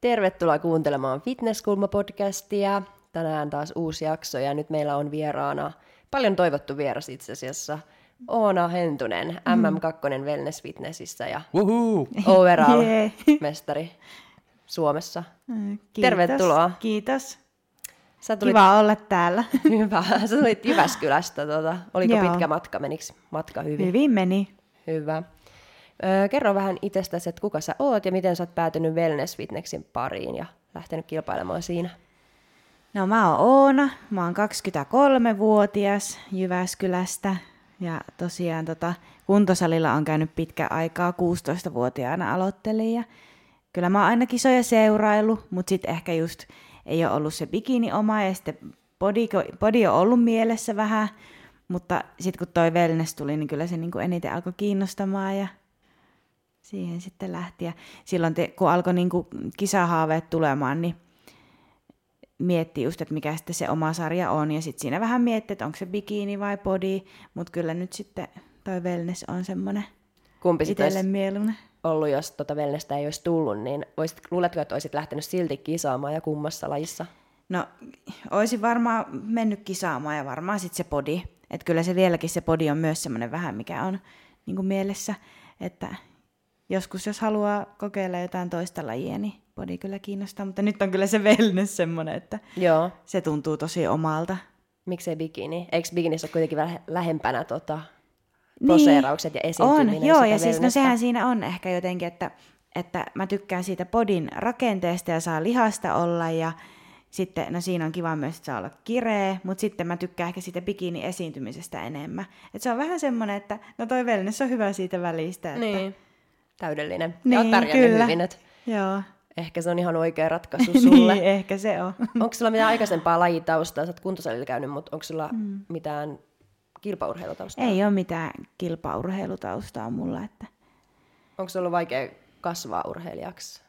Tervetuloa kuuntelemaan Fitnesskulma-podcastia. Tänään taas uusi jakso ja nyt meillä on vieraana paljon toivottu vieras itse asiassa. Oona Hentunen, MM2 Wellness Fitnessissä ja Woohoo! overall-mestari Suomessa. Kiitos. Tervetuloa. Kiitos. Sä tulit, Kiva olla täällä. hyvä. Sä tulit Jyväskylästä. Tota. Oliko Joo. pitkä matka? Menikö matka hyvin? Hyvin meni. Hyvä. Öö, kerro vähän itsestäsi, että kuka sä oot ja miten sä oot päätynyt Wellness Fitnessin pariin ja lähtenyt kilpailemaan siinä. No mä oon Oona, mä oon 23-vuotias Jyväskylästä ja tosiaan tota, kuntosalilla on käynyt pitkä aikaa, 16-vuotiaana aloittelin ja kyllä mä oon aina kisoja seurailu, mutta sitten ehkä just ei ole ollut se bikini oma ja sitten body, body on ollut mielessä vähän, mutta sitten kun toi wellness tuli, niin kyllä se niinku eniten alkoi kiinnostamaan ja siihen sitten lähti. Ja silloin te, kun alkoi niinku kisahaaveet tulemaan, niin mietti just, että mikä sitten se oma sarja on. Ja sitten siinä vähän mietti, että onko se bikini vai body. Mutta kyllä nyt sitten toi wellness on semmoinen Kumpi itselle mieluinen. Ollut, jos tota Wellnesta ei olisi tullut, niin voisit, luuletko, että olisit lähtenyt silti kisaamaan ja kummassa lajissa? No, olisin varmaan mennyt kisaamaan ja varmaan sitten se body. Että kyllä se vieläkin se body on myös semmoinen vähän, mikä on niin kuin mielessä. Että joskus jos haluaa kokeilla jotain toista lajia, niin body kyllä kiinnostaa. Mutta nyt on kyllä se wellness semmoinen, että Joo. se tuntuu tosi omalta. Miksei bikini? Eikö bikinissä ole kuitenkin vähän lähempänä tota, poseeraukset ja esiintyminen? Niin. On, joo, ja siis no sehän siinä on ehkä jotenkin, että, että mä tykkään siitä podin rakenteesta ja saa lihasta olla ja sitten, no siinä on kiva myös, että saa olla kireä, mutta sitten mä tykkään ehkä siitä bikini esiintymisestä enemmän. Et se on vähän semmoinen, että no toi wellness on hyvä siitä välistä. Että, Niin, täydellinen. Niin, ja pärjännyt kyllä. hyvin, että Joo. ehkä se on ihan oikea ratkaisu sulle. niin, ehkä se on. Onko sulla mitään aikaisempaa lajitaustaa? Sä oot kuntosalilla käynyt, mutta onko sulla mm. mitään kilpaurheilutaustaa? Ei ole mitään kilpaurheilutaustaa mulla, että Onko se ollut vaikea kasvaa urheilijaksi?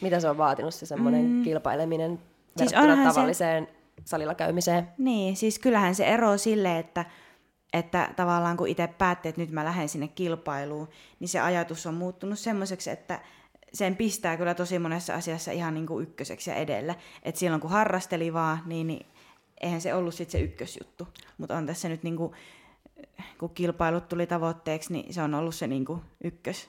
Mitä se on vaatinut se semmoinen mm. kilpaileminen Siis verrattuna onhan se- tavalliseen salilla käymiseen? Niin, siis kyllähän se ero sille, että, että tavallaan kun itse päätti, että nyt mä lähden sinne kilpailuun, niin se ajatus on muuttunut semmoiseksi, että sen pistää kyllä tosi monessa asiassa ihan niin kuin ykköseksi ja edellä. Että silloin kun harrasteli vaan, niin, niin eihän se ollut sitten se ykkösjuttu. Mutta on tässä nyt niin kuin, kun kilpailut tuli tavoitteeksi, niin se on ollut se niin kuin ykkös.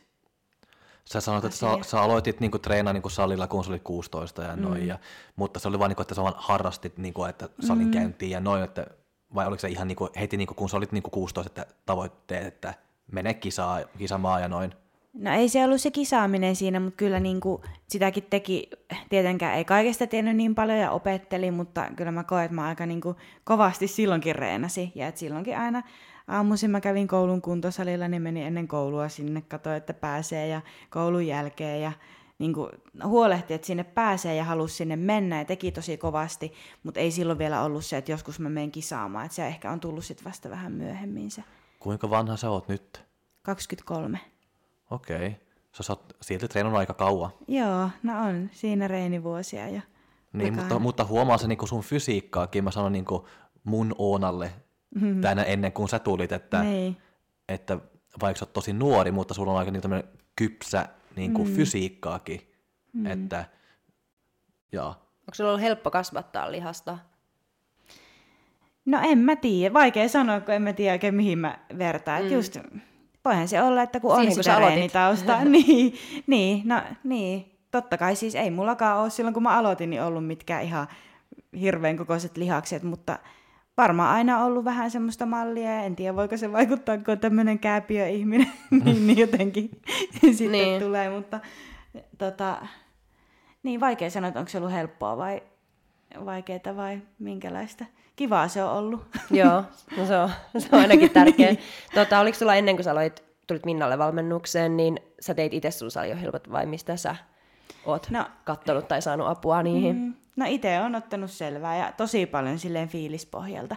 Sä sanoit, että sä, sä aloitit niinku treenaa niinku salilla, kun sä olit 16 ja noin, mm. ja, mutta se oli vaan, niinku, että sä vaan harrastit, niinku, että salin mm. käyntiin ja noin, että, vai oliko se ihan niinku, heti niinku, kun sä olit niinku 16, että tavoitteet, että mene kisaa, kisamaan ja noin? No ei se ollut se kisaaminen siinä, mutta kyllä niin kuin sitäkin teki, tietenkään ei kaikesta tiennyt niin paljon ja opetteli, mutta kyllä mä koen, että mä aika niin kuin kovasti silloinkin reenasi. Ja että silloinkin aina aamuisin mä kävin koulun kuntosalilla, niin menin ennen koulua sinne, katsoin, että pääsee ja koulun jälkeen ja niin kuin huolehti, että sinne pääsee ja halusi sinne mennä ja teki tosi kovasti, mutta ei silloin vielä ollut se, että joskus mä menen kisaamaan, että se ehkä on tullut sitten vasta vähän myöhemmin se Kuinka vanha sä oot nyt? 23. Okei. Okay. Sä oot silti treenannut aika kauan. Joo, no on siinä reenivuosia jo. Niin, mutta, mutta huomaa se niinku sun fysiikkaakin. Mä sanon niinku mun Oonalle mm-hmm. tänä ennen kuin sä tulit, että, Niin. että vaikka sä oot tosi nuori, mutta sulla on aika tämmönen kypsä niinku mm. fysiikkaakin. Mm. Että, joo. Onko sulla ollut helppo kasvattaa lihasta? No en mä tiedä, vaikea sanoa, kun en mä tiedä oikein mihin mä vertaan. Mm. Just, voihan se olla, että kun on Siihen, kun sitä reenitaustaa, niin, niin, no niin. Totta kai siis ei mullakaan ole silloin, kun mä aloitin, niin ollut mitkään ihan hirveän kokoiset lihakset, mutta varmaan aina ollut vähän semmoista mallia, ja en tiedä voiko se vaikuttaa, kun on tämmöinen kääpiö-ihminen, niin, niin jotenkin sitten Niin. tulee, mutta tota, niin vaikea sanoa, että onko se ollut helppoa vai vaikeaa vai minkälaista. Kivaa se on ollut. Joo, no se on, se on ainakin tärkeä. tota, oliko sulla ennen kuin sä aloit, tulit Minnalle valmennukseen, niin sä teit itse sun saliohjelmat vai mistä sä oot no, kattonut tai saanut apua niihin? Mm, no itse on ottanut selvää ja tosi paljon silleen fiilispohjalta.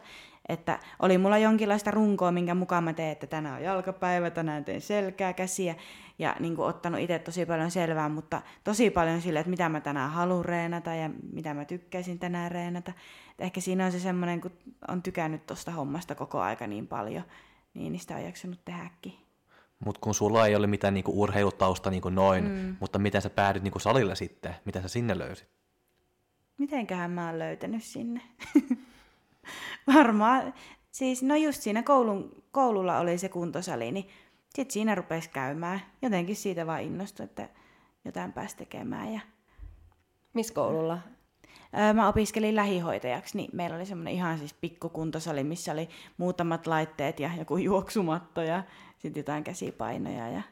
Että oli mulla jonkinlaista runkoa, minkä mukaan mä teen, että tänään on jalkapäivä, tänään teen selkää, käsiä. Ja niin kuin ottanut itse tosi paljon selvää, mutta tosi paljon sille, että mitä mä tänään haluan reenata ja mitä mä tykkäisin tänään reenata. Et ehkä siinä on se semmoinen, kun on tykännyt tuosta hommasta koko aika niin paljon, niin niistä on jaksanut tehdäkin. Mutta kun sulla ei ole mitään niinku urheilutausta niinku noin, mm. mutta miten sä päädyt niinku salille sitten? Miten sä sinne löysit? Mitenköhän mä oon löytänyt sinne? Varmaan, siis no just siinä koulun, koululla oli se kuntosali, niin sitten siinä rupesi käymään. Jotenkin siitä vaan innostui, että jotain pääsi tekemään. Ja... Missä koululla? Öö, mä opiskelin lähihoitajaksi, niin meillä oli semmoinen ihan siis pikkukuntosali, missä oli muutamat laitteet ja joku juoksumatto ja sitten jotain käsipainoja. Ja...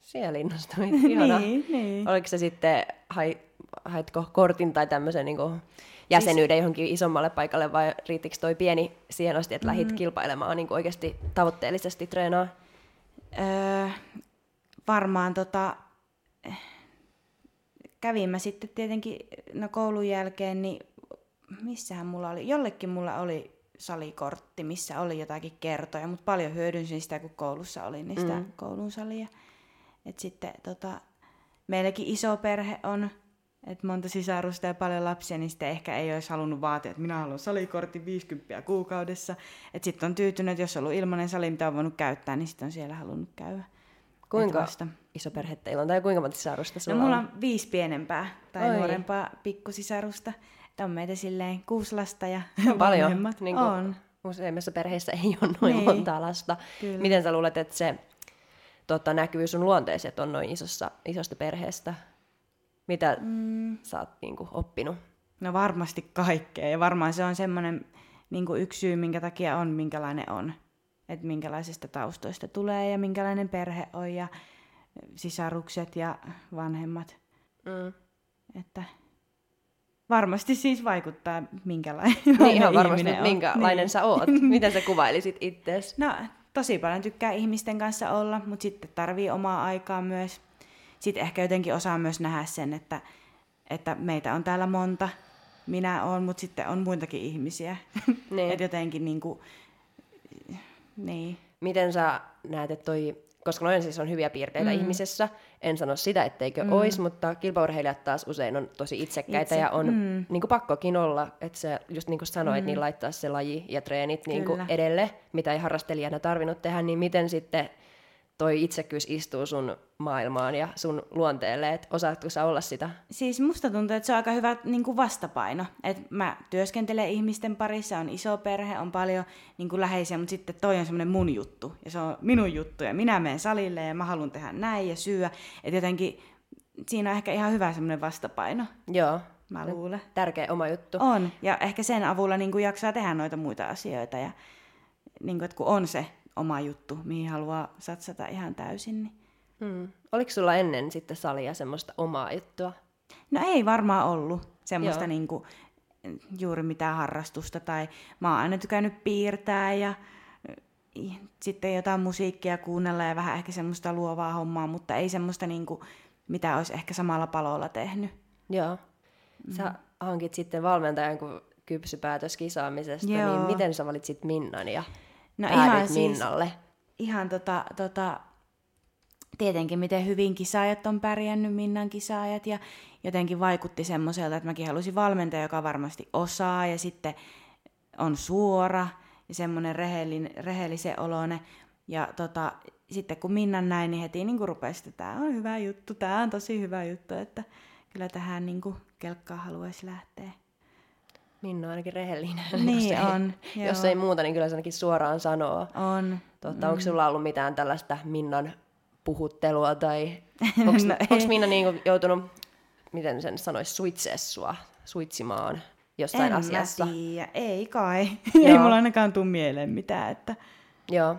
Siellä innostuit, ihana. niin, niin. Oliko se sitten, hai, haitko kortin tai tämmöisen niin kuin jäsenyyden siis... johonkin isommalle paikalle vai riittikö toi pieni siihen asti, että lähit mm. kilpailemaan niin kuin oikeasti tavoitteellisesti treenaa? Öö, varmaan tota, kävin mä sitten tietenkin no koulun jälkeen, niin missähän mulla oli, jollekin mulla oli salikortti, missä oli jotakin kertoja, mutta paljon hyödynsin sitä, kun koulussa oli niin sitä mm. koulun salia. Et sitten tota, meilläkin iso perhe on, että monta sisarusta ja paljon lapsia, niin sitten ehkä ei olisi halunnut vaatia, että minä haluan salikortin 50 kuukaudessa. Että sitten on tyytynyt, että jos on ollut ilmainen sali, mitä on voinut käyttää, niin sitten on siellä halunnut käydä. Kuinka iso perhe teillä on, tai kuinka monta sisarusta sulla no, mulla on? on viisi pienempää tai Oi. nuorempaa pikkusisarusta. On meitä silleen kuusi lasta ja Paljon. Niin kuin on. Useimmissa perheissä ei ole noin niin. montaa lasta. Kyllä. Miten sä luulet, että se tota, näkyy sun luonteeseen, että on noin isossa, isosta perheestä? Mitä mm. sä oot niin kuin, oppinut? No varmasti kaikkea. Ja varmaan se on semmoinen niin yksi syy, minkä takia on, minkälainen on. Että minkälaisista taustoista tulee ja minkälainen perhe on ja sisarukset ja vanhemmat. Mm. Että varmasti siis vaikuttaa, minkälainen niin ihan varmasti, on. minkälainen niin. sä oot. Miten sä kuvailisit itseäsi? No, tosi paljon tykkää ihmisten kanssa olla, mutta sitten tarvii omaa aikaa myös. Sitten ehkä jotenkin osaa myös nähdä sen, että, että meitä on täällä monta. Minä olen, mutta sitten on muitakin ihmisiä. Niin. että jotenkin niin kuin, niin. Miten sä näet, että toi koska noin siis on hyviä piirteitä mm. ihmisessä. En sano sitä, etteikö mm. olisi, mutta kilpaurheilijat taas usein on tosi itsekkäitä Itse. ja on mm. niin kuin pakkokin olla, että se just niin kuin sanoit, mm. niin laittaa se laji ja treenit niin kuin edelle, mitä ei harrastelijana tarvinnut tehdä, niin miten sitten toi itsekkyys istuu sun maailmaan ja sun luonteelle, että osaatko sä olla sitä? Siis musta tuntuu, että se on aika hyvä niin kuin vastapaino. Et mä työskentelen ihmisten parissa, on iso perhe, on paljon niin kuin läheisiä, mutta sitten toi on semmoinen mun juttu. Ja se on minun juttu ja minä menen salille ja mä haluan tehdä näin ja syödä. Että jotenkin siinä on ehkä ihan hyvä semmoinen vastapaino. Joo. Mä luulen. Tärkeä oma juttu. On. Ja ehkä sen avulla niin kuin jaksaa tehdä noita muita asioita. Ja niin kuin, että kun on se oma juttu, mihin haluaa satsata ihan täysin. Niin. Hmm. Oliko sulla ennen sitten salia semmoista omaa juttua? No ei varmaan ollut semmoista niinku, juuri mitään harrastusta. Tai mä oon aina tykännyt piirtää ja sitten jotain musiikkia kuunnella ja vähän ehkä semmoista luovaa hommaa, mutta ei semmoista niinku, mitä olisi ehkä samalla palolla tehnyt. Joo. Sä mm. hankit sitten valmentajan, kun kypsy päätös kisaamisesta, Joo. niin miten sä valitsit Minnan ja No ihan siis, Minnalle? ihan tota, tota, tietenkin miten hyvin kisaajat on pärjännyt, Minnan kisaajat, ja jotenkin vaikutti semmoiselta, että mäkin halusin valmentaja, joka varmasti osaa, ja sitten on suora, ja semmoinen rehellin, rehellisen olone. Ja tota, sitten kun Minnan näin, niin heti niin rupesi, että tämä on hyvä juttu, tämä on tosi hyvä juttu, että kyllä tähän niin kelkkaan haluaisi lähteä. Minna on ainakin rehellinen. Niin jos ei, on, Jos joo. ei muuta, niin kyllä se ainakin suoraan sanoo. On. Totta, mm. onko sulla ollut mitään tällaista Minnan puhuttelua tai onko No ei. Minna niinku joutunut, miten sen sanoisi, suitsee sua, suitsimaan jossain en asiassa? Mä tiedä. Ei kai. Ei mulla ainakaan tuu mieleen mitään, että Joo,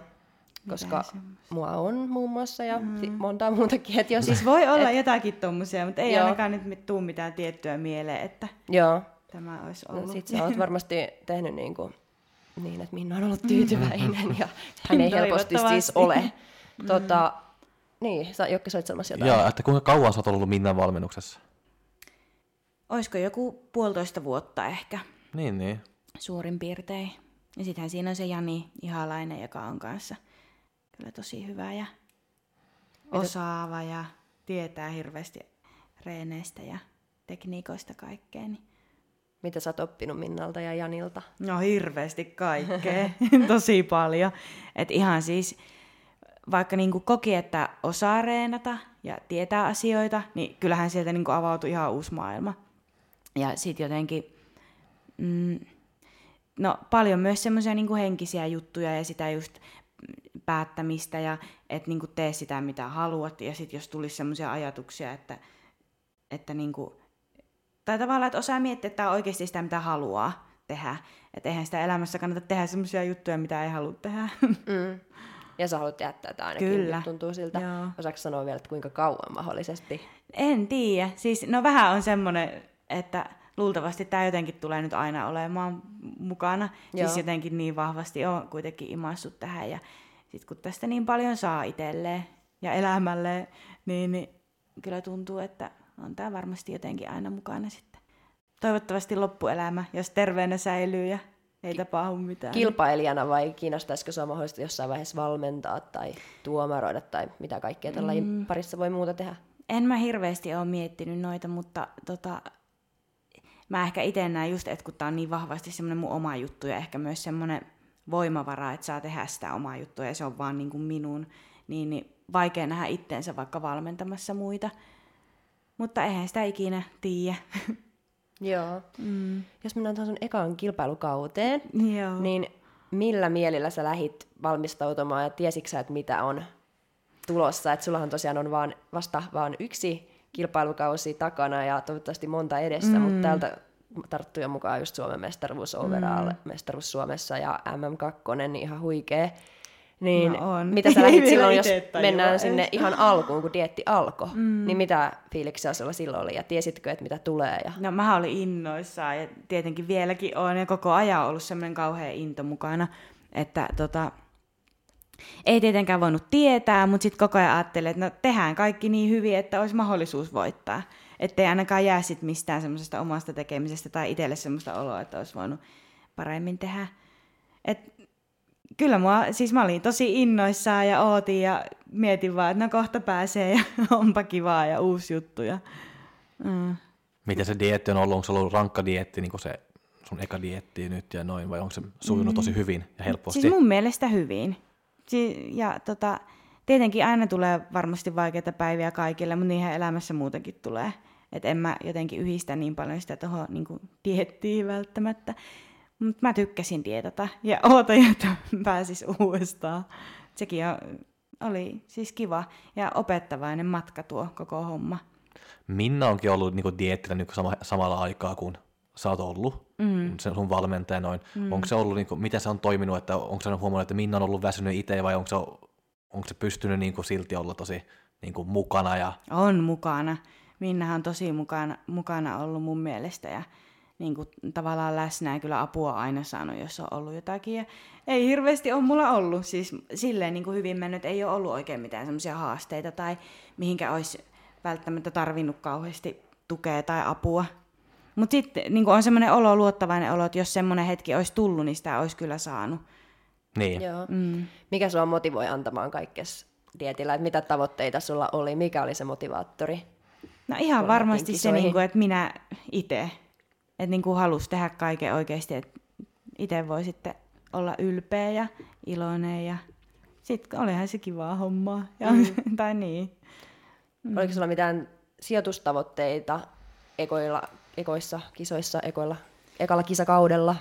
koska mua on muun muassa ja mm. montaa muutakin. Et jos, Siis voi olla jotakin tommosia, mutta ei Joo. ainakaan nyt tuu mitään tiettyä mieleen, että joo, tämä olisi no ollut. sit sä oot varmasti tehnyt niin, kuin, niin että Minna on ollut tyytyväinen ja hän ei helposti siis ole. Tota, niin, sä, Jokki, sä olit sanomassa jotain. Joo, että kuinka kauan sä oot ollut Minnan valmennuksessa? Olisiko joku puolitoista vuotta ehkä Niin, niin. suurin piirtein. Ja sittenhän siinä on se Jani Ihalainen, joka on kanssa kyllä tosi hyvä ja osaava ja tietää hirveästi reeneistä ja tekniikoista kaikkea. Niin Mitä sä oot oppinut Minnalta ja Janilta? No hirveästi kaikkea, tosi paljon. Et ihan siis, vaikka niinku koki, että osaa reenata ja tietää asioita, niin kyllähän sieltä niinku avautui ihan uusi maailma. Ja sitten jotenkin, mm, no paljon myös semmoisia niinku henkisiä juttuja ja sitä just päättämistä ja että niinku tee sitä mitä haluat. Ja sitten jos tulisi semmoisia ajatuksia, että, että niinku, tai tavallaan, että osaa miettiä, että tämä on oikeasti sitä, mitä haluaa tehdä. Että eihän sitä elämässä kannata tehdä semmoisia juttuja, mitä ei halua tehdä. Mm. Ja sä haluat jättää tätä ainakin, Kyllä. nyt tuntuu siltä. Joo. Osaatko sanoa vielä, että kuinka kauan mahdollisesti? En tiedä. Siis, no vähän on semmoinen, että luultavasti tämä jotenkin tulee nyt aina olemaan mukana. Joo. Siis Joo. jotenkin niin vahvasti on kuitenkin imassut tähän. Ja sitten kun tästä niin paljon saa itselleen ja elämälleen, niin, niin kyllä tuntuu, että on tämä varmasti jotenkin aina mukana sitten. Toivottavasti loppuelämä, jos terveenä säilyy ja ei tapahdu mitään. Kilpailijana vai kiinnostaisiko sua mahdollisesti jossain vaiheessa valmentaa tai tuomaroida tai mitä kaikkea tällä mm. parissa voi muuta tehdä? En mä hirveästi ole miettinyt noita, mutta tota, mä ehkä itse näen just, että kun tää on niin vahvasti semmoinen mun oma juttu ja ehkä myös semmoinen voimavara, että saa tehdä sitä omaa juttua ja se on vaan niin kuin minun, niin, niin vaikea nähdä itteensä vaikka valmentamassa muita. Mutta eihän sitä ikinä tiedä. Joo. Mm. Jos mennään tuohon sun ekaan kilpailukauteen, Joo. niin millä mielillä sä lähit valmistautumaan ja tiesitkö sä, että mitä on tulossa? Että sullahan tosiaan on vaan, vasta vaan yksi kilpailukausi takana ja toivottavasti monta edessä, mm. mutta täältä tarttuu jo mukaan just Suomen mestaruus overall, mm. mestaruus Suomessa ja MM2, niin ihan huikea. Niin No on. mitä sä vielä silloin, jos mennään edes. sinne ihan alkuun, kun dietti alkoi, mm. niin mitä fiiliksiä sulla silloin oli ja tiesitkö, että mitä tulee? Ja... No mä olin innoissaan ja tietenkin vieläkin on ja koko ajan ollut semmoinen kauhea into mukana, että tota, ei tietenkään voinut tietää, mutta sitten koko ajan ajattelin, että no tehdään kaikki niin hyvin, että olisi mahdollisuus voittaa. Että ei ainakaan jää sit mistään semmoisesta omasta tekemisestä tai itselle semmoista oloa, että olisi voinut paremmin tehdä. Et kyllä mua, siis mä olin tosi innoissaan ja ootin ja mietin vaan, että no kohta pääsee ja onpa kivaa ja uusi juttu. Ja, mm. Miten se dieetti on ollut? Onko se ollut rankka dieetti, niin kuin se sun eka dietti nyt ja noin, vai onko se sujunut tosi hyvin ja helposti? Siis mun mielestä hyvin. Si- ja tota, tietenkin aina tulee varmasti vaikeita päiviä kaikille, mutta niinhän elämässä muutenkin tulee. Et en mä jotenkin yhdistä niin paljon sitä tuohon niin diettiin välttämättä. Mutta mä tykkäsin dietata ja ootan, että pääsis uudestaan. Sekin on, oli siis kiva ja opettavainen matka tuo koko homma. Minna onkin ollut niin dieettinä niin sama, samalla aikaa kuin sä oot ollut, mm. se sun valmentaja noin. Mm. Onko se ollut, niin kuin, miten se on toiminut, että onko se huomannut, että Minna on ollut väsynyt itse vai onko se, onko se pystynyt niin kuin silti olla tosi niin kuin mukana ja On mukana. Minnahan on tosi mukana, mukana ollut mun mielestä ja niin kuin, tavallaan läsnä ja kyllä apua aina saanut, jos on ollut jotakin. Ja ei hirveästi ole mulla ollut. Siis silleen niin kuin hyvin mennyt, ei ole ollut oikein mitään semmoisia haasteita tai mihinkä olisi välttämättä tarvinnut kauheasti tukea tai apua. Mutta sitten niin on semmoinen olo, luottavainen olo, että jos semmoinen hetki olisi tullut, niin sitä olisi kyllä saanut. niin. Joo. Mm. Mikä sua motivoi antamaan kaikkessa dietillä? Et mitä tavoitteita sulla oli? Mikä oli se motivaattori? No ihan varmasti se, niin kuin, että minä itse, että niin kuin halusi tehdä kaiken oikeasti, että itse voi sitten olla ylpeä ja iloinen ja sitten olihan se kivaa hommaa. Ja, mm. tai niin. Mm. Oliko sulla mitään sijoitustavoitteita ekoilla, ekoissa, kisoissa, ekoilla, ekalla kisakaudella?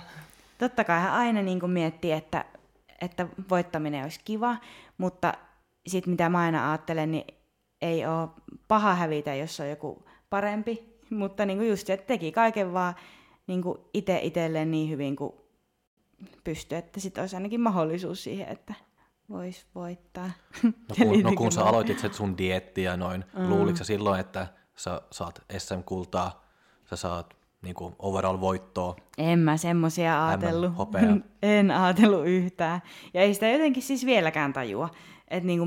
Totta kai hän aina niin kuin miettii, että, että voittaminen olisi kiva, mutta sitten mitä mä aina ajattelen, niin ei ole paha hävitä, jos on joku parempi. Mutta niin kuin just se, että teki kaiken vaan niin kuin itse itselleen niin hyvin kuin pystyi, että sitten olisi ainakin mahdollisuus siihen, että voisi voittaa. No, kun, no Eli kun sä aloitit sen sun dietti ja noin, mm. luuliko sä silloin, että sä saat SM-kultaa, sä saat niin kuin overall-voittoa, En mä semmosia ajatellut. en ajatellut yhtään. Ja ei sitä jotenkin siis vieläkään tajua, että niinku,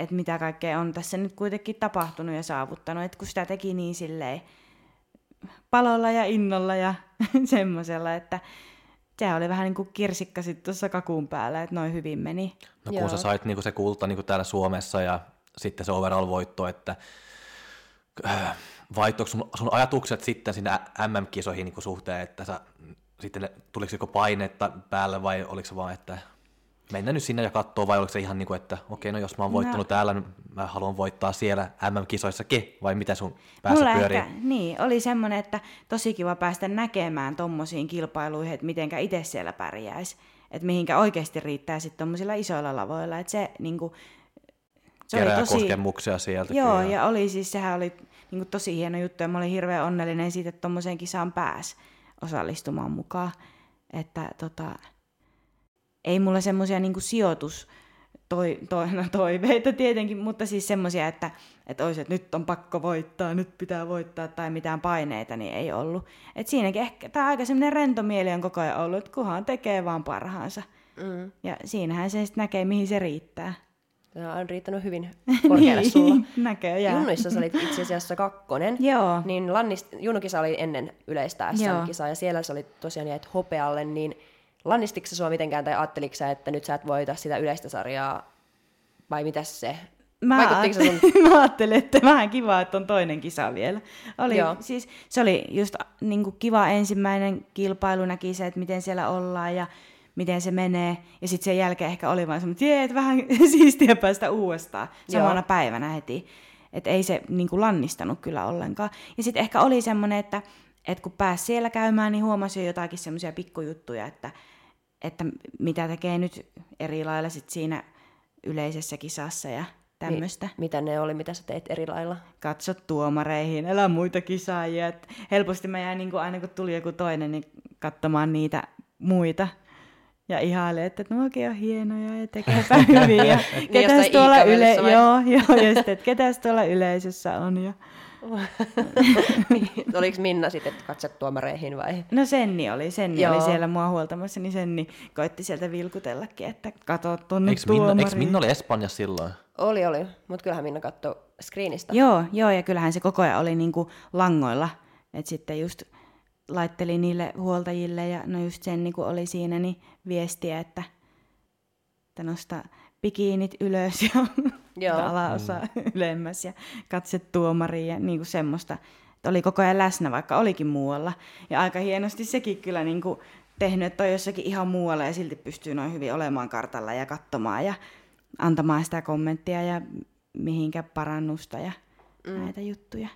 et mitä kaikkea on tässä nyt kuitenkin tapahtunut ja saavuttanut. Että kun sitä teki niin silleen palolla ja innolla ja semmoisella, että se oli vähän niin kuin kirsikka sitten tuossa kakun päällä, että noin hyvin meni. No kun Joo. sä sait niinku se kulta niinku täällä Suomessa ja sitten se overall-voitto, että äh, vaihtoiko sun, sun ajatukset sitten sinne MM-kisoihin niinku suhteen, että sä, sitten tuliko painetta päälle vai oliko se vaan, että mennä nyt sinne ja katsoo vai oliko se ihan niin kuin, että okei, no jos mä oon voittanut No. täällä, niin mä haluan voittaa siellä MM-kisoissakin vai mitä sun päässä Mulla pyörii? ehkä, niin, oli semmoinen, että tosi kiva päästä näkemään tommosiin kilpailuihin, että mitenkä itse siellä pärjäisi. Että mihinkä oikeasti riittää sitten tommosilla isoilla lavoilla. Että se niinku, se oli Kerää tosi... koskemuksia sieltä. Joo, ja oli siis, sehän oli niinku tosi hieno juttu, ja mä olin hirveän onnellinen siitä, että tommoseen kisaan pääs osallistumaan mukaan. Että tota, ei mulla semmoisia niinku sijoitus toi, toi, no toiveita tietenkin, mutta siis semmoisia, että, että olisi, että nyt on pakko voittaa, nyt pitää voittaa tai mitään paineita, niin ei ollut. Et siinäkin ehkä tämä aika semmoinen rento mieli on koko ajan ollut, että kunhan tekee vaan parhaansa. Mm. Ja siinähän se sitten näkee, mihin se riittää. Tämä on riittänyt hyvin korkealle sulla. näköjään. Junnuissa sä olit itse asiassa kakkonen. Joo. Niin Lannist, Junnukisa oli ennen yleistä. SM-kisaa ja siellä sä olit tosiaan jäit hopealle, niin lannistiko sä sua mitenkään tai ajatteliko sä, että nyt sä et voita sitä yleistä sarjaa vai mitäs se? Mä, Vaikuttiko se ajattelin, mä ajattelin, että vähän kiva, että on toinen kisa vielä. Oli, Joo. siis, se oli just niin kuin kiva ensimmäinen kilpailu, näki se, että miten siellä ollaan ja miten se menee. Ja sitten sen jälkeen ehkä oli vaan semmoinen, että jee, että vähän siistiä päästä uudestaan samana Joo. päivänä heti. Että ei se niin kuin lannistanut kyllä ollenkaan. Ja sitten ehkä oli semmoinen, että, että kun pääsi siellä käymään, niin huomasi jo jotakin semmoisia pikkujuttuja, että, että mitä tekee nyt eri lailla sit siinä yleisessä kisassa ja tämmöistä. Mi- mitä ne oli, mitä sä teit eri lailla? Katso tuomareihin, älä muita kisaajia. Et helposti mä jäin niin aina kun tuli joku toinen, niin katsomaan niitä muita. Ja ihailin, että no oikein on hienoja ja tekeepä hyvin. Ja ketäs tuolla, vai? joo, joo, ja sitten, että ketäs tuolla yleisössä on. Ja... Oliko Minna sitten, että katsot tuomareihin vai? No Senni oli, Senni Joo. oli siellä mua huoltamassa, niin Senni koitti sieltä vilkutellakin, että kato tonne Eikö Minna, tuomariin. eikö Minna oli Espanjassa silloin? Oli, oli. Mutta kyllähän Minna katsoi screenistä. Joo, joo, ja kyllähän se koko ajan oli niinku langoilla. Et sitten just laitteli niille huoltajille, ja no just sen niin oli siinä, niin viestiä, että, että nosta bikiinit ylös ja Joo. alaosa ylemmäs ja katse tuomariin ja niin kuin semmoista. Että oli koko ajan läsnä, vaikka olikin muualla. Ja aika hienosti sekin kyllä niin kuin tehnyt, että on jossakin ihan muualla ja silti pystyy noin hyvin olemaan kartalla ja katsomaan ja antamaan sitä kommenttia ja mihinkä parannusta ja mm. näitä juttuja.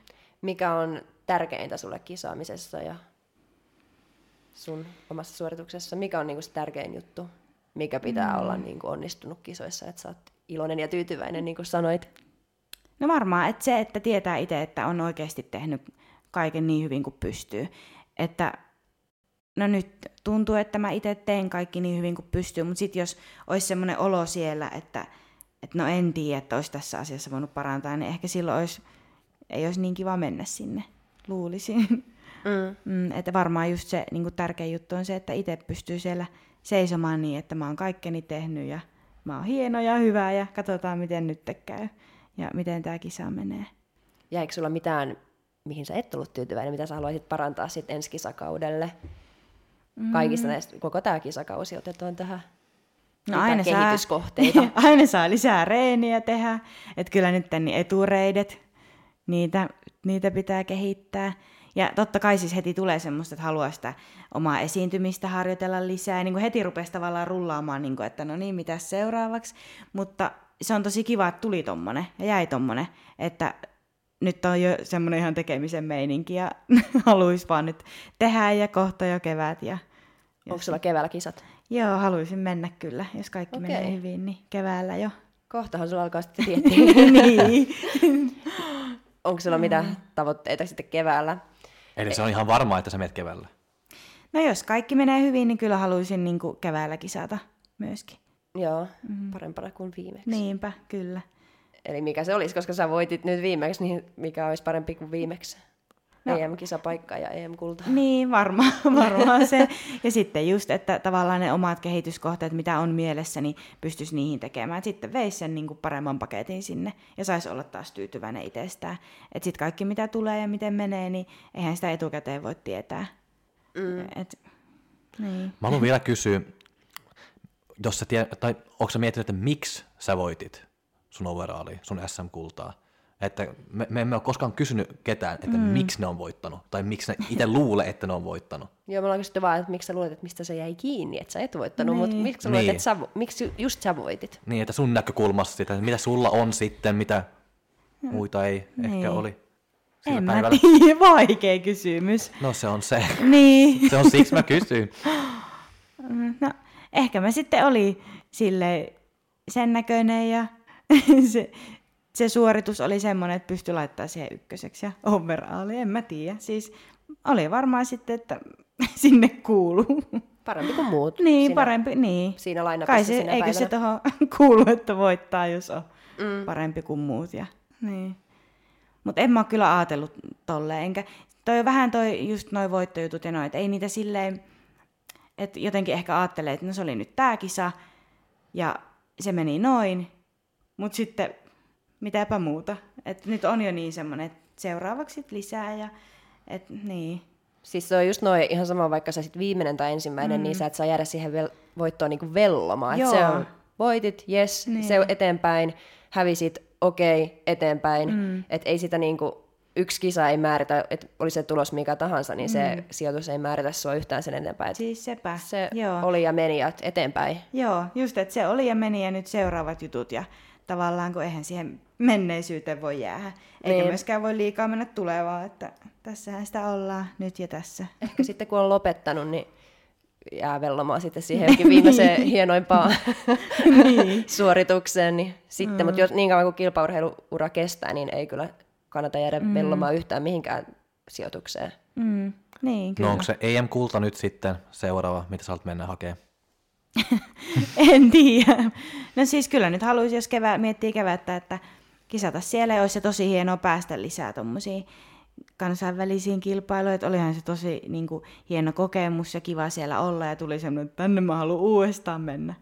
Mikä on tärkeintä sulle kisaamisessa ja sun omassa suorituksessa? Mikä on niinku se tärkein juttu? Mikä pitää mm. olla niinku onnistunut kisoissa, että sä oot iloinen ja tyytyväinen, niin kuin sanoit? No varmaan, että se, että tietää itse, että on oikeasti tehnyt kaiken niin hyvin kuin pystyy. Että no nyt tuntuu, että mä itse teen kaikki niin hyvin kuin pystyy, mutta sitten jos olisi semmoinen olo siellä, että, että no en tiedä, että olisi tässä asiassa voinut parantaa, niin ehkä silloin olisi, ei olisi niin kiva mennä sinne, luulisin. Mm. Mm, että varmaan just se niin tärkein juttu on se, että itse pystyy siellä seisomaan niin, että mä oon kaikkeni tehnyt ja mä oon hieno ja hyvä ja katsotaan miten nyt käy ja miten tämä kisa menee. Jäikö sulla mitään, mihin sä et ollut tyytyväinen, mitä sä haluaisit parantaa sitten ensi kisakaudelle? Kaikista näistä, koko tämä kisakausi otetaan tähän. No aina saa, kehityskohteita? aina saa lisää reeniä tehdä, että kyllä nyt niin etureidet, niitä, niitä pitää kehittää. Ja totta kai siis heti tulee semmoista, että haluaa sitä omaa esiintymistä harjoitella lisää. Ja niin kuin heti rupesi tavallaan rullaamaan, niin kuin, että no niin, mitä seuraavaksi. Mutta se on tosi kiva, että tuli tommonen ja jäi tommonen, että nyt on jo semmoinen ihan tekemisen meininki ja haluaisi vaan nyt tehdä ja kohta jo kevät. Ja, Onko sulla keväällä kisat? Joo, haluaisin mennä kyllä, jos kaikki Okei. menee hyvin, niin keväällä jo. Kohtahan sulla alkaa sitten miettiä. niin. Onko sulla mitä tavoitteita sitten keväällä? Eli se on ihan varmaa, että sä menet keväällä. No jos kaikki menee hyvin, niin kyllä haluaisin niin kuin keväällä kisata myöskin. Joo, mm. parempana kuin viimeksi. Niinpä, kyllä. Eli mikä se olisi, koska sä voitit nyt viimeksi, niin mikä olisi parempi kuin viimeksi? No. EM-kisapaikka ja EM-kulta. Niin, varmaan, varmaan se. Ja sitten just, että tavallaan ne omat kehityskohteet, mitä on mielessä, niin pystyisi niihin tekemään. Et sitten veisi sen niin kuin paremman paketin sinne ja saisi olla taas tyytyväinen itsestään. Että sitten kaikki, mitä tulee ja miten menee, niin eihän sitä etukäteen voi tietää. Mm. Et, Niin. Mä haluan vielä kysyä, jos sä tiedät, tai onko sä miettinyt, että miksi sä voitit sun overallia, sun SM-kultaa? Että me, me emme ole koskaan kysynyt ketään, että mm. miksi ne on voittanut, tai miksi ne itse luulee, että ne on voittanut. Joo, me ollaan kysytty vaan, että miksi sä luulet, että mistä se jäi kiinni, että sä et voittanut, Niin. mutta miksi sä luulet, Niin. että sä, miksi ju- just sä voitit? Niin, että sun näkökulmasta sitä, että mitä sulla on sitten, mitä muita ei Niin. ehkä oli sillä En mä tiedä, vaikea kysymys. No se on se. Niin. Se on siksi mä kysyin. No, ehkä mä sitten oli sille sen näköinen ja se, se suoritus oli semmoinen, että pystyi laittamaan siihen ykköseksi ja overaali, en mä tiedä. Siis oli varmaan sitten, että sinne kuuluu. Parempi kuin muut. Niin, siinä, parempi, niin. Siinä lainapissa Kai se, sinä eikö se päivänä. tuohon kuulu, että voittaa, jos on mm. parempi kuin muut. Ja, niin. Mutta en mä ole kyllä ajatellut tolleen. Enkä, toi on vähän toi, just noi voittojutut ja noin, että ei niitä silleen, että jotenkin ehkä ajattelee, että no se oli nyt tää kisa ja se meni noin, mutta sitten mitäpä muuta. Et nyt on jo niin semmoinen, että seuraavaksi sit lisää ja et, niin. Siis se on just noin ihan sama, vaikka sä sit viimeinen tai ensimmäinen, mm. niin sä et saa jäädä siihen vel- voittoon niinku vellomaan. Et se Joo. on, voitit, yes, Niin. niin. se eteenpäin, hävisit, okei, okay, eteenpäin. Mm. Että ei sitä niinku, yksi kisa ei määritä, että oli se tulos mikä tahansa, niin mm. se sijoitus ei määritä sua yhtään sen eteenpäin. Et Siis sepä. se Joo. oli ja meni ja eteenpäin. Joo, just, että se oli ja meni ja nyt seuraavat jutut ja tavallaan kun eihän siihen menneisyyteen voi jäädä. Eikä Niin. myöskään voi liikaa mennä tulevaan, että tässähän sitä ollaan nyt ja tässä. Ehkä sitten kun on lopettanut, niin jää vellomaan sitten siihen johonkin viimeiseen hienoimpaan niin. suoritukseen. Niin sitten, mm. mutta jos niin kauan kuin kilpaurheiluura kestää, niin ei kyllä kannata jäädä mm. vellomaan yhtään mihinkään sijoitukseen. Mm, niin, kyllä. No onko se EM-kulta nyt sitten seuraava, mitä sä haluat mennä hakemaan? En tiedä. No siis kyllä nyt haluaisi, jos kevää, miettii kevättä, että kisata siellä ja olisi se tosi hienoa päästä lisää tuommoisiin kansainvälisiin kilpailuihin. Että olihan se tosi niin kuin, hieno kokemus ja kiva siellä olla ja tuli semmoinen, että tänne mä haluan uudestaan mennä.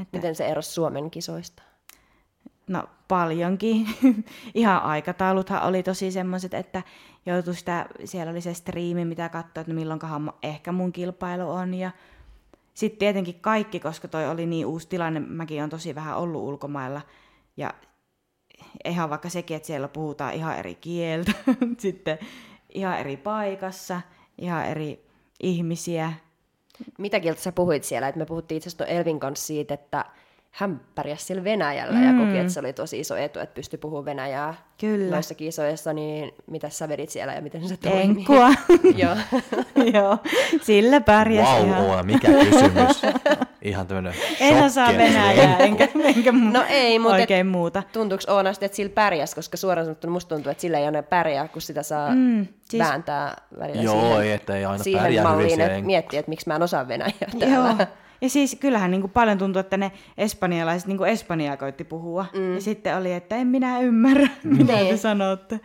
Että, Miten se erosi Suomen kisoista? No paljonkin. Ihan aikatauluthan oli tosi semmoiset, että joutui sitä, siellä oli se striimi, mitä katsoa, että no milloinkahan ehkä mun kilpailu on. Ja sitten tietenkin kaikki, koska toi oli niin uusi tilanne, mäkin on tosi vähän ollut ulkomailla. Ja ihan vaikka sekin, että siellä puhutaan ihan eri kieltä, sitten ihan eri paikassa, ihan eri ihmisiä. Mitä kieltä sä puhuit siellä? Et me puhuttiin itse asiassa Elvin kanssa siitä, että hän pärjäsi siellä Venäjällä mm. ja koki, että se oli tosi iso etu, että pystyi puhumaan Venäjää Kyllä. noissa kisoissa, niin mitä sä vedit siellä ja miten se toimi? Enkkua. Joo. Joo, sillä pärjäsi Vau, ihan. Oona, mikä kysymys. Ihan tämmönen En osaa venäjää, on- enkä, enkä mu- No ei, mutta oikein muuta. tuntuuko Oona sitten, että sillä pärjäs, koska suoraan sanottuna musta tuntuu, että sillä ei aina pärjää, kun sitä saa mm, siis vääntää välillä Joo, siihen, ei, että ei aina siihen pärjää malliin, siellä. että miettii, että miksi mä en osaa venäjää täällä. Joo. Ja siis kyllähän niin kuin paljon tuntuu, että ne espanjalaiset niin kuin espanjaa koitti puhua. Mm. Ja sitten oli, että en minä ymmärrä, mitä te Niin. sanotte.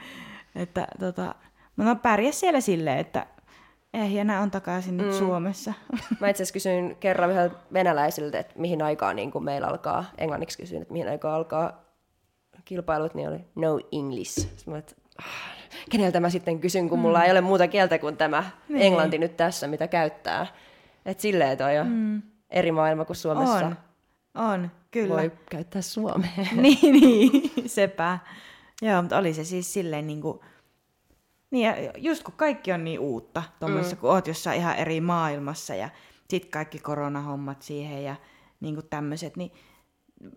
Että tota, no pärjäs siellä silleen, että eh, ja nämä on takaisin nyt Suomessa. Mä itse asiassa kysyin kerran yhdeltä venäläisiltä, että mihin aikaan niin kun meillä alkaa, englanniksi kysyin, että mihin aikaan alkaa kilpailut, niin oli no English. Sitten mä olin, että ah, keneltä mä sitten kysyn, kun mulla ei ole muuta kieltä kuin tämä Niin. englanti nyt tässä, mitä käyttää. Että silleen toi on mm. Eri maailma kuin Suomessa On, on, kyllä. voi käyttää suomea. niin, niin, sepä. Joo, mutta oli se siis silleen niin kuin, niin ja just kun kaikki on niin uutta, tuommoisessa, mm. kun oot jossain ihan eri maailmassa ja sit kaikki koronahommat siihen ja niin kuin tämmöiset, niin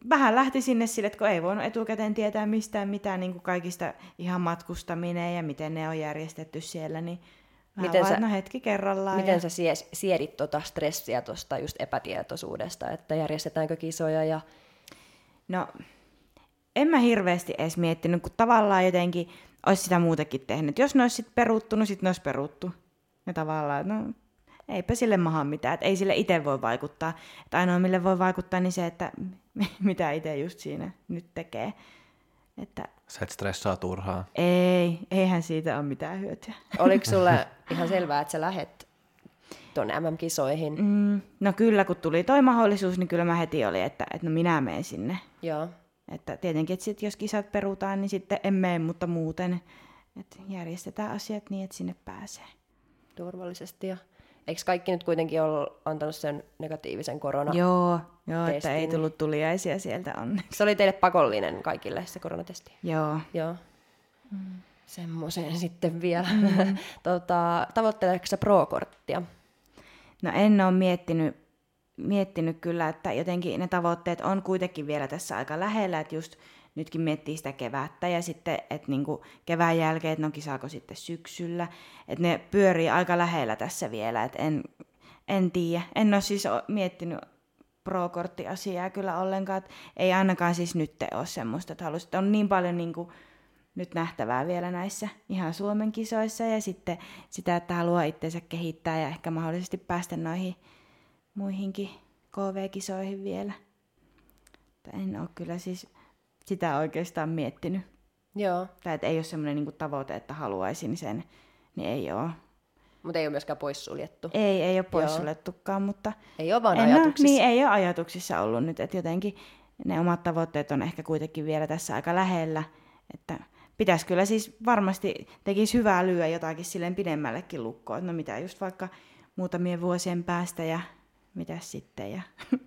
vähän lähti sinne sille, että kun ei voinut etukäteen tietää mistään mitään niin kuin kaikista ihan matkustaminen ja miten ne on järjestetty siellä, niin vähän Miten sä- no hetki kerrallaan. Miten ja... sä sies- siedit tota stressiä tuosta just epätietoisuudesta, että järjestetäänkö kisoja ja No, en mä hirveästi edes miettinyt, kun tavallaan jotenkin olisi sitä muutenkin tehnyt. Jos ne olisi sit peruuttunut, sit ne olisi peruttu. Ja tavallaan, no eipä sille maha mitään, että ei sille itse voi vaikuttaa. Että ainoa mille voi vaikuttaa, niin se, että mitä itse just siinä nyt tekee. Että Sä et stressaa turhaa. ei, eihän siitä ole mitään hyötyä. oliko sulle ihan selvää, että sä lähet tuonne MM-kisoihin? Mm, no kyllä, kun tuli toi mahdollisuus, niin kyllä mä heti oli, että, että no minä menen sinne. Joo. Että tietenkin, että sit, jos kisat perutaan, niin sitten en mene, mutta muuten että järjestetään asiat niin, että sinne pääsee. turvallisesti. Ja Eikö kaikki nyt kuitenkin ole antanut sen negatiivisen korona? Joo, joo että ei tullut tuliaisia sieltä onneksi. Se oli teille pakollinen kaikille se koronatesti? Joo. Joo. Mm. Semmoiseen sitten vielä. Mm. tota, tavoitteleeko sä pro-korttia? No en ole miettinyt, miettinyt kyllä, että jotenkin ne tavoitteet on kuitenkin vielä tässä aika lähellä, että just nytkin miettii sitä kevättä ja sitten, että niinku kevään jälkeen, että no kisaako sitten syksyllä, että ne pyörii aika lähellä tässä vielä, että en, en tiedä. En ole siis miettinyt pro-korttiasiaa kyllä ollenkaan, että ei ainakaan siis nyt ole semmoista, että haluaisin, että on niin paljon niinku nyt nähtävää vielä näissä ihan Suomen kisoissa ja sitten sitä, että haluaa itsensä kehittää ja ehkä mahdollisesti päästä noihin muihinkin KV-kisoihin vielä. En ole kyllä siis sitä oikeastaan miettinyt. Joo, Tai että ei ole semmoinen niin tavoite, että haluaisin sen, niin ei ole. mutta ei ole myöskään poissuljettu. Ei, ei ole Joo. poissuljettukaan, mutta Ei ole vaan en ole- ajatuksissa. niin, ei ole ajatuksissa ollut nyt, että jotenkin ne omat tavoitteet on ehkä kuitenkin vielä tässä aika lähellä, että pitäisi kyllä siis varmasti tekisi hyvää lyödä jotakin silleen pidemmällekin lukkoon, että no mitä just vaikka muutamien vuosien päästä ja mitä sitten ja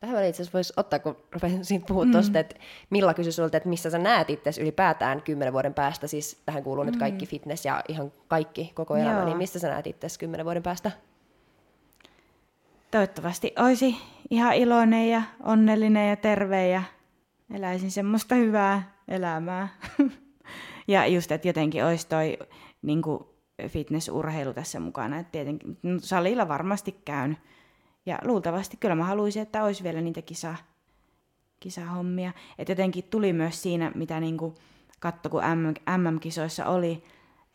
Tähän itse asiassa voisi ottaa, kun rupesin siitä puhua mm. tuosta, että Milla kysyi sulta, että missä sä näet itse ylipäätään kymmenen vuoden päästä, siis tähän kuuluu mm. nyt kaikki fitness ja ihan kaikki koko elämä, Joo. niin missä sä näet itse kymmenen vuoden päästä? toivottavasti olisi ihan iloinen ja onnellinen ja terve ja eläisin semmoista hyvää elämää. ja just, että jotenkin olisi toi niin fitnessurheilu tässä mukana. Et tietenkin no, salilla varmasti käyn. Ja luultavasti kyllä mä haluaisin, että olisi vielä niitä kisa, kisahommia. Et jotenkin tuli myös siinä, mitä niin katto, kun MM, MM-kisoissa oli,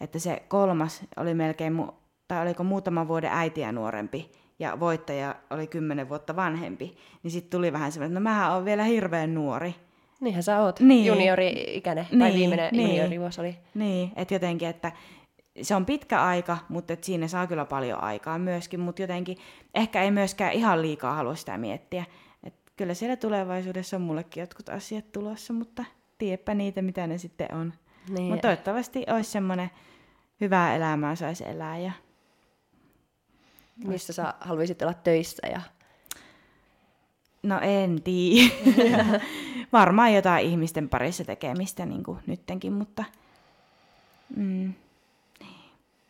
että se kolmas oli melkein, mu- tai oliko muutama vuoden äitiä nuorempi, ja voittaja oli kymmenen vuotta vanhempi, niin sitten tuli vähän semmoinen, että no mähän on vielä hirveän nuori. Niinhän sä oot Niin. juniori-ikäinen, tai Niin, viimeinen niin. juniorivuosi oli. Niin, että jotenkin, että se on pitkä aika, mutta et siinä saa kyllä paljon aikaa myöskin, mutta jotenkin ehkä ei myöskään ihan liikaa halua sitä miettiä. Et kyllä siellä tulevaisuudessa on mullekin jotkut asiat tulossa, mutta tiedäpä niitä, mitä ne sitten on. Niin. Mutta toivottavasti olisi semmoinen hyvää elämää saisi elää ja Missä sä haluaisit olla töissä ja No en tiedä. Varmaan jotain ihmisten parissa tekemistä niin kuin nyttenkin, mutta mm,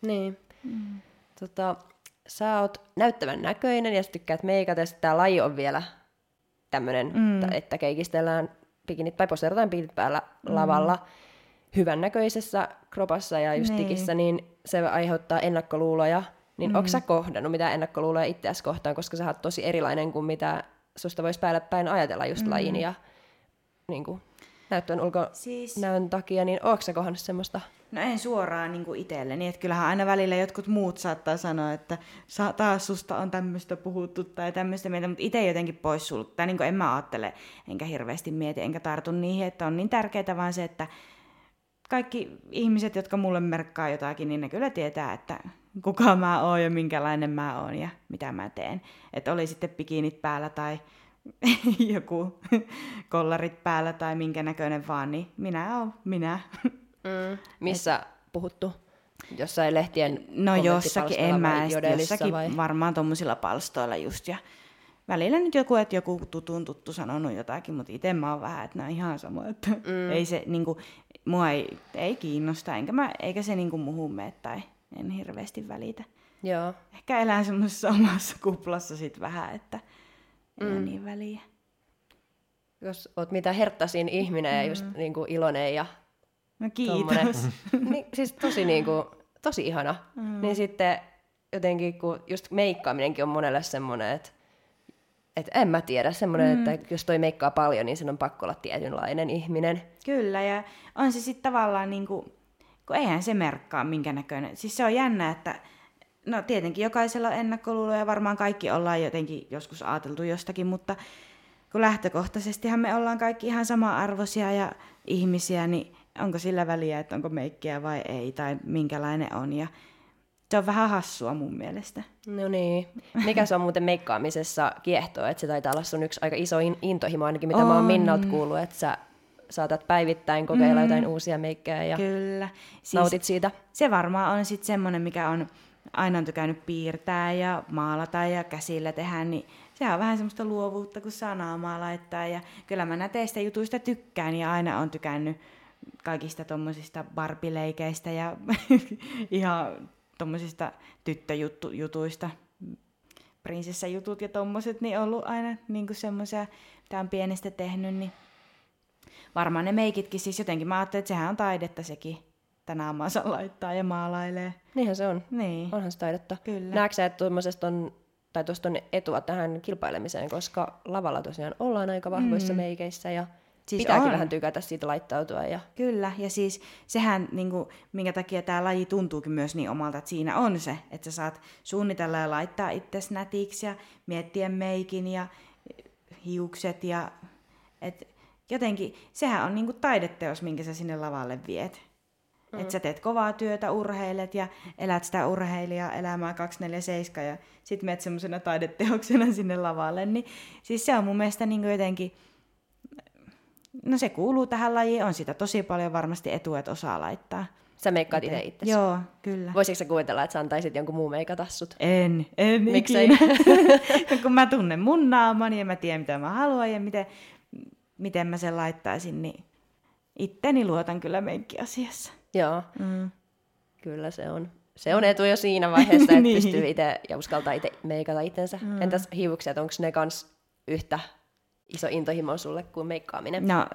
Niin. Mm. Tota, sä oot näyttävän näköinen ja sä tykkäät meikata, ja tämä laji on vielä tämmöinen, mm. että keikistellään bikinit tai poseerataan bikinit päällä mm. lavalla hyvän näköisessä kropassa ja just Niin. tikissä, niin se aiheuttaa ennakkoluuloja. Niin mm. onko sä kohdannut mitään ennakkoluuloja itseäsi kohtaan, koska sä oot tosi erilainen kuin mitä susta voisi päällä päin ajatella just mm. lajin ja niin kuin, näyttön ulkonäön siis... takia, niin onko sä kohdannut semmoista? No en suoraan niin kuin itselleni, että kyllähän aina välillä jotkut muut saattaa sanoa, että "Sa- taas susta on tämmöistä puhuttu tai tämmöistä mieltä, mutta itse jotenkin pois sulta. Tai niin kuin en mä ajattele, enkä hirveästi mieti, enkä tartu niihin, että on niin tärkeää vaan se, että kaikki ihmiset, jotka mulle merkkaa jotakin, niin ne kyllä tietää, että kuka mä oon ja minkälainen mä oon ja mitä mä teen. Että oli sitten bikinit päällä tai joku kollarit päällä tai minkä näköinen vaan, niin minä oon minä. Mm. Missä Et... puhuttu? Jossain lehtien No jossakin, en mä, jossakin vai? varmaan tuommoisilla palstoilla just. Ja välillä nyt joku, että joku tutun tuttu sanonut jotakin, mutta itse mä oon vähän, että nämä on ihan sama, että mm. ei se niinku, mua ei, ei kiinnosta, enkä mä, eikä se niinku muhun mene tai en hirveästi välitä. Joo. Ehkä elän semmoisessa omassa kuplassa sit vähän, että ei mm. niin väliä. Jos oot mitä herttasin ihminen ja just niin kuin iloinen ja No kiitos. tommonen, niin, siis tosi, niin kuin, tosi ihana, mm. niin sitten jotenkin kun just meikkaaminenkin on monelle semmoinen, että et en mä tiedä, semmoinen, mm. että jos toi meikkaa paljon, niin sen on pakko olla tietynlainen ihminen. Kyllä, ja on se sitten tavallaan niin kuin, kun eihän se merkkaa minkä näköinen. Siis se on jännä, että no tietenkin jokaisella on ennakkoluuloja, ja varmaan kaikki ollaan jotenkin joskus ajateltu jostakin, mutta kun lähtökohtaisestihan me ollaan kaikki ihan sama-arvoisia ja ihmisiä, niin onko sillä väliä, että onko meikkiä vai ei, tai minkälainen on, ja se on vähän hassua mun mielestä. No niin. Mikä se on muuten meikkaamisessa kiehtoa, että se taitaa olla sun yksi aika iso in- intohimo ainakin, mitä on. mä oon On. Minnalta kuullut, että sä saatat päivittäin kokeilla mm. jotain uusia meikkejä ja Kyllä. siis... nautit siitä. se varmaan on sitten semmoinen, mikä on aina on tykännyt piirtää ja maalata ja käsillä tehdä, niin sehän on vähän semmoista luovuutta, kun saa naamaa laittaa. Ja kyllä mä näistä jutuista tykkään ja aina on tykännyt kaikista tuommoisista barbileikeistä ja ihan tuommoisista tyttöjutuista, prinsessajutut ja tommoset, niin ollut aina niin semmoisia, mitä on pienestä tehnyt, niin varmaan ne meikitkin siis jotenkin, mä ajattelin, että sehän on taidetta sekin, että naamansa laittaa ja maalailee. Niinhän se on. Niin. Onhan se taidetta. Kyllä. Näetkö sä, että on, tai tuosta on etua tähän kilpailemiseen, koska lavalla tosiaan ollaan aika vahvoissa mm. meikeissä ja Siis Pitääkin on. vähän tykätä siitä laittautua. Ja... Kyllä, ja siis sehän, niin kuin, minkä takia tämä laji tuntuukin myös niin omalta, että siinä on se, että sä saat suunnitella ja laittaa itsesi nätiksi ja miettiä meikin ja hiukset ja et jotenkin, sehän on niin kuin taideteos, minkä sä sinne lavalle viet. Mm. Että sä teet kovaa työtä, urheilet ja elät sitä urheilijaa elämää 247 ja sit menet semmoisena taideteoksena sinne lavalle. Niin, siis se on mun mielestä niin jotenkin, no se kuuluu tähän lajiin, on sitä tosi paljon varmasti etua, että osaa laittaa. Sä meikkaat itse itse. Joo, kyllä. Voisitko sä kuvitella, että sä antaisit jonkun muun meikata sut? En, en Miksei? Kun mä tunnen mun naamani ja mä tiedän, mitä mä haluan ja miten, miten mä sen laittaisin, niin itteni luotan kyllä meikkiasiassa. Joo, mm. kyllä se on. Se on etu jo siinä vaiheessa, että niin. pystyy itse ja uskaltaa itse meikata itsensä. Mm. Entäs hiukset, onko ne kans yhtä iso intohimo sulle kuin meikkaaminen? No,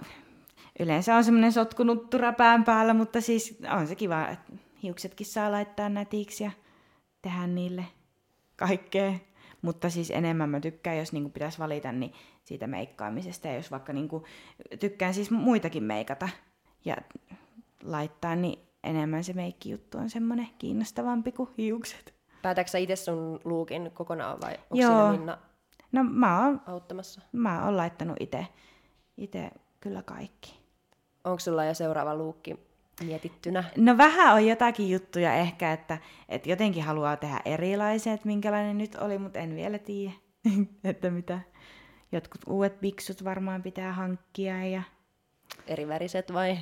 yleensä on semmoinen sotkunut tura pään päällä, mutta siis on se kiva, että hiuksetkin saa laittaa nätiksi ja tehdä niille kaikkea. Mutta siis enemmän mä tykkään, jos niinku pitäisi valita, niin siitä meikkaamisesta. Ja jos vaikka niinku, tykkään siis muitakin meikata ja laittaa, niin enemmän se meikkijuttu on semmoinen kiinnostavampi kuin hiukset. Päätätkö sä itse sun luukin kokonaan vai onko Joo. Minna No mä oon, auttamassa? Mä oon laittanut itse itse kyllä kaikki. Onko sulla jo seuraava luukki mietittynä? No vähän on jotakin juttuja ehkä, että, että jotenkin haluaa tehdä erilaisia, että minkälainen nyt oli, mutta en vielä tiedä, että mitä. Jotkut uudet biksut varmaan pitää hankkia ja... Eri väriset vai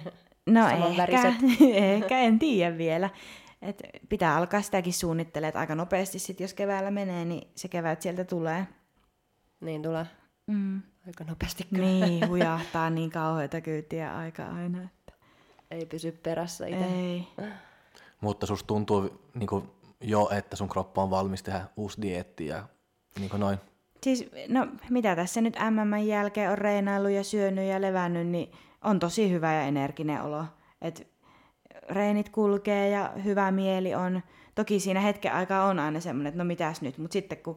No ehkä, ehkä, en tiedä vielä. Et pitää alkaa sitäkin suunnittelemaan, että aika nopeasti sit, jos keväällä menee, niin se kevät sieltä tulee. Niin tulee. Mm. Aika nopeasti kyllä. Niin, hujahtaa niin kauheita kyytiä aika aina. Että... Ei pysy perässä itse. Ei. Mutta susta tuntuu niin kuin, jo, että sun kroppa on valmis tehdä uusi dieetti ja niin kuin noin. Siis, no mitä tässä nyt MM jälkeen on reenaillut ja syönyt ja levännyt, niin on tosi hyvä ja energinen olo. Et reenit kulkee ja hyvä mieli on. Toki siinä hetken aikaa on aina semmoinen, että no mitäs nyt, mutta sitten kun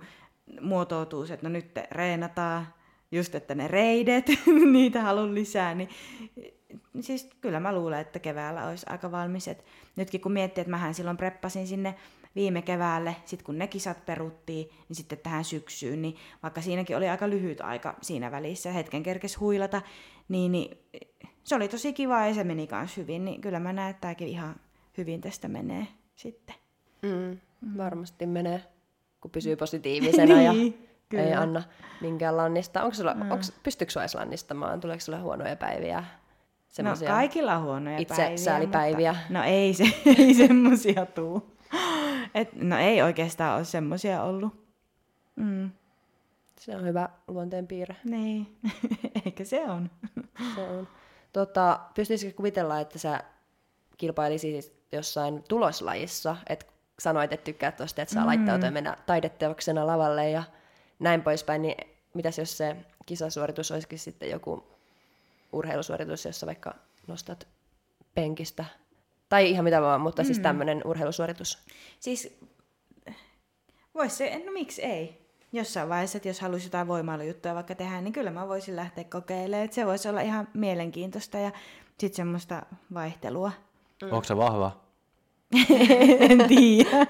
muotoutuu se, että no nyt reenataan, just että ne reidet, niitä haluan lisää, niin siis kyllä mä luulen, että keväällä olisi aika valmis. Et nytkin kun miettii, että mähän silloin preppasin sinne viime keväälle, sitten kun ne kisat peruttiin, niin sitten tähän syksyyn, niin vaikka siinäkin oli aika lyhyt aika siinä välissä, hetken kerkes huilata, niin, niin se oli tosi kiva ja se meni myös hyvin, niin kyllä mä näen, että tämäkin ihan hyvin tästä menee sitten. Mm, varmasti menee kun pysyy positiivisena ja niin, kyllä. ei anna minkään lannista. Onko sulla, mm. onks, pystyykö sinua edes lannistamaan? Tuleeko sulle huonoja päiviä? No kaikilla on huonoja itse päiviä. säälipäiviä. Mutta, no ei, se, ei semmosia tuu. Et, no ei oikeastaan ole semmosia ollut. Mm. Se on hyvä luonteenpiirre. Niin, eikä se on. se on. Tota, pystyisikö kuvitella, että sä kilpailisit jossain tuloslajissa, että sanoit, että tykkäät tuosta, että saa mm. laittautua ja mennä taideteoksena lavalle ja näin poispäin, niin mitäs jos se kisasuoritus olisikin sitten joku urheilusuoritus, jossa vaikka nostat penkistä, tai ihan mitä vaan, mutta siis mm. siis tämmöinen urheilusuoritus. Siis voisi se, no miksi ei? Jossain vaiheessa, että jos haluaisi jotain voimailujuttuja vaikka tehdä, niin kyllä mä voisin lähteä kokeilemaan. Että se voisi olla ihan mielenkiintoista ja sitten semmoista vaihtelua. Mm. Onko se vahva? en tiedä.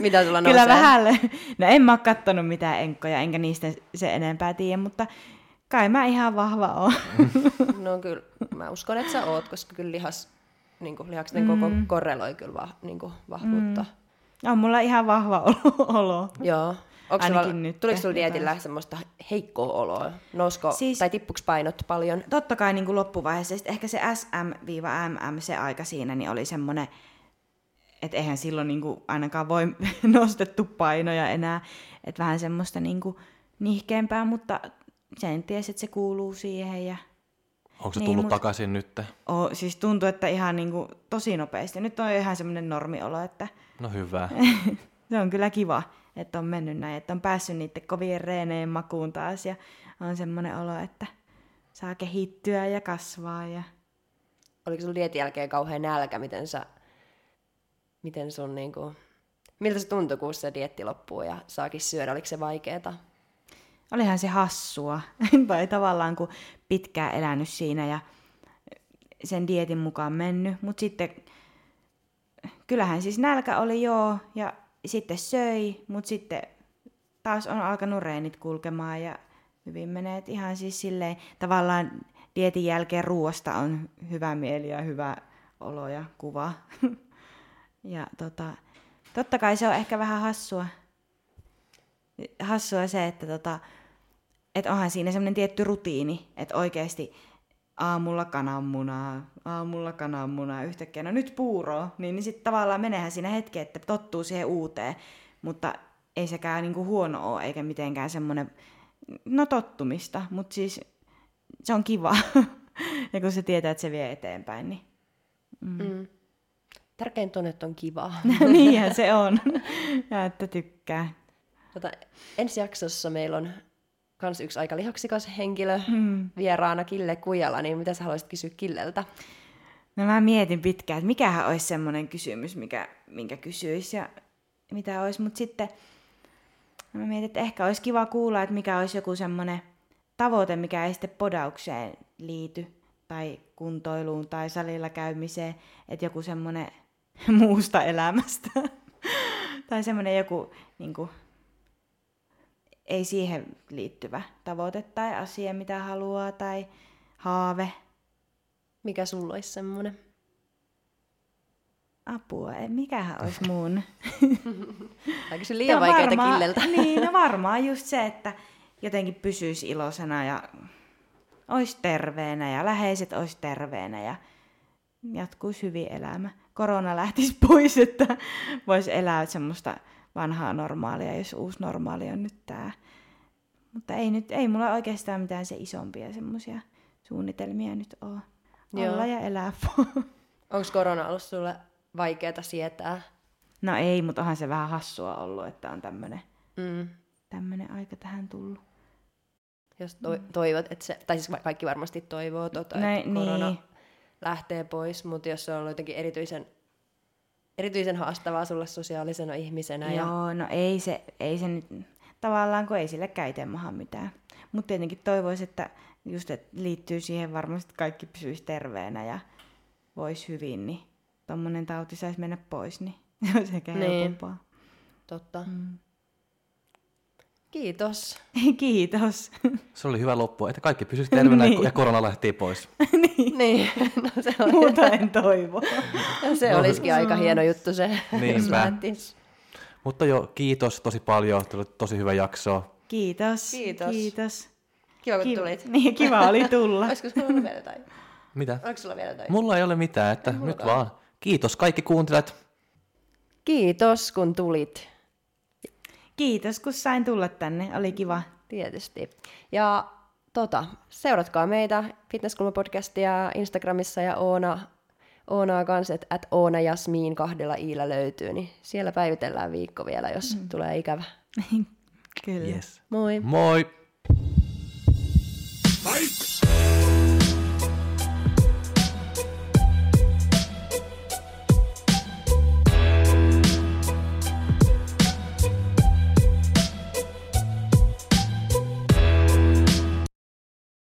Mitä sulla nousee? Kyllä vähälle. No en mä oo kattonut mitään enkkoja, enkä niistä se enempää tiedä, mutta kai mä ihan vahva oon. no kyllä, mä uskon, että sä oot, koska kyllä lihas, niin kuin, lihaksen mm. koko korreloi kyllä va, niin kuin, vahvuutta. Mm. On mulla ihan vahva olo. Joo. Onko sulla, nyt. Tuliko sulla dietillä semmoista heikkoa oloa? Nousko, siis, tai tippuks painot paljon? Totta kai niin kuin loppuvaiheessa. Sitten ehkä se SM-MM, se aika siinä, niin oli semmoinen et eihän silloin niinku ainakaan voi nostettu painoja enää. Että vähän semmoista niinku nihkeämpää, mutta sen tiesi, että se kuuluu siihen. Ja... Onko se Niin, tullut mut- takaisin nyt? Oh, siis tuntuu, että ihan niinku tosi nopeasti. Nyt on ihan semmoinen normiolo, että No hyvä. se on kyllä kiva, että on mennyt näin, että on päässyt niiden kovien reeneen makuun taas ja on semmoinen olo, että saa kehittyä ja kasvaa ja Oliko sulla dietin jälkeen kauhean nälkä, miten sä, miten sun niinku, miltä se tuntui, kun se dietti loppuu ja saakin syödä, oliko se vaikeeta? olihan se hassua. tai tavallaan kun pitkään elänyt siinä ja sen dietin mukaan mennyt. Mutta sitten kyllähän siis nälkä oli joo ja sitten söi, mutta sitten taas on alkanut reenit kulkemaan ja hyvin menee. Et ihan siis silleen tavallaan dietin jälkeen ruoasta on hyvä mieli ja hyvä olo ja kuva. ja tota, totta kai se on ehkä vähän hassua, hassua se, että tota, et onhan siinä semmoinen tietty rutiini, että oikeasti aamulla kananmunaa, aamulla kananmunaa, yhtäkkiä no nyt puuroa, niin, niin sitten tavallaan menehän siinä hetki, että tottuu siihen uuteen, mutta ei sekään niinku huono ole, eikä mitenkään semmoinen, no tottumista, mutta siis se on kiva, ja kun se tietää, että se vie eteenpäin, niin Mm. Tärkeintä on, että on kivaa. niinhän se on, ja että tykkää. Tota, ensi jaksossa meillä on kans yksi aika lihaksikas henkilö mm. vieraana Kille Kujala, niin mitä sä haluaisit kysyä Killeltä? No mä mietin pitkään, että mikähän olisi semmoinen kysymys, mikä, minkä kysyisi ja mitä olisi, mutta sitten mä mietin, että ehkä olisi kiva kuulla, että mikä olisi joku semmoinen tavoite, mikä ei sitten podaukseen liity tai kuntoiluun tai salilla käymiseen, että joku semmoinen muusta elämästä tai semmoinen joku niin kuin, ei siihen liittyvä tavoite tai asia, mitä haluaa tai haave, Mikä sulla olisi semmoinen? Apua, ei, mikähän olisi mun? Tai kysy liian vaikeita varmaan, Killeltä. Niin, no varmaan just se, että jotenkin pysyisi iloisena ja olisi terveenä ja läheiset olisi terveenä ja jatkuisi hyvin elämä. Korona lähtisi pois, että voisi elää semmoista vanhaa normaalia, jos uusi normaali on nyt tämä. Mutta ei, nyt, ei mulla oikeastaan mitään se isompia semmoisia suunnitelmia nyt ole. Joo. Olla ja elää. Onko korona ollut sulle vaikeata sietää? No ei, mutta onhan se vähän hassua ollut, että on tämmöinen Mm. tämmönen aika tähän tullut. Jos to- toivot, että se, tai siis kaikki varmasti toivoo, tota, Näin, että korona niin. Lähtee pois, mutta jos se on ollut jotenkin erityisen, erityisen haastavaa sulle sosiaalisena ihmisenä. Ja, Joo, no ei se, ei se nyt, tavallaan kun ei sille itse maha mitään. Mutta tietenkin toivoisi, että just että liittyy siihen varmasti, että kaikki pysyisi terveenä ja voisi hyvin, niin tommonen tauti saisi mennä pois, niin se olisi ehkä Niin. helpompaa. totta. Mm. Kiitos. Kiitos. Se oli hyvä loppu, että kaikki pysyisi terveenä Niin. ja korona lähti pois. niin, no se, oli, Muuta en toivo. se No, olisikin aika hieno juttu se, jos. Mutta jo, kiitos tosi paljon. Tuli tosi hyvä jakso. Kiitos. Kiitos. Kiitos. Kiva, kun Kiva, tulit. niin, kiva oli tulla. Olisiko sulla ollut vielä jotain? Mitä? Oliko sulla vielä jotain? Mulla ei ole mitään, että nyt vaan. Kiitos kaikki kuuntelijat. Kiitos, kun tulit. Kiitos, kun sain tulla tänne. Oli kiva. Tietysti. Ja tota, seuratkaa meitä Fitnesskulma-podcastia Instagramissa ja Oona, Oonaa kanssa, että at Oona Jasmiin kahdella iillä löytyy, niin siellä päivitellään viikko vielä, jos mm. tulee ikävä. Kyllä. Yes. Moi! Moi! Fight!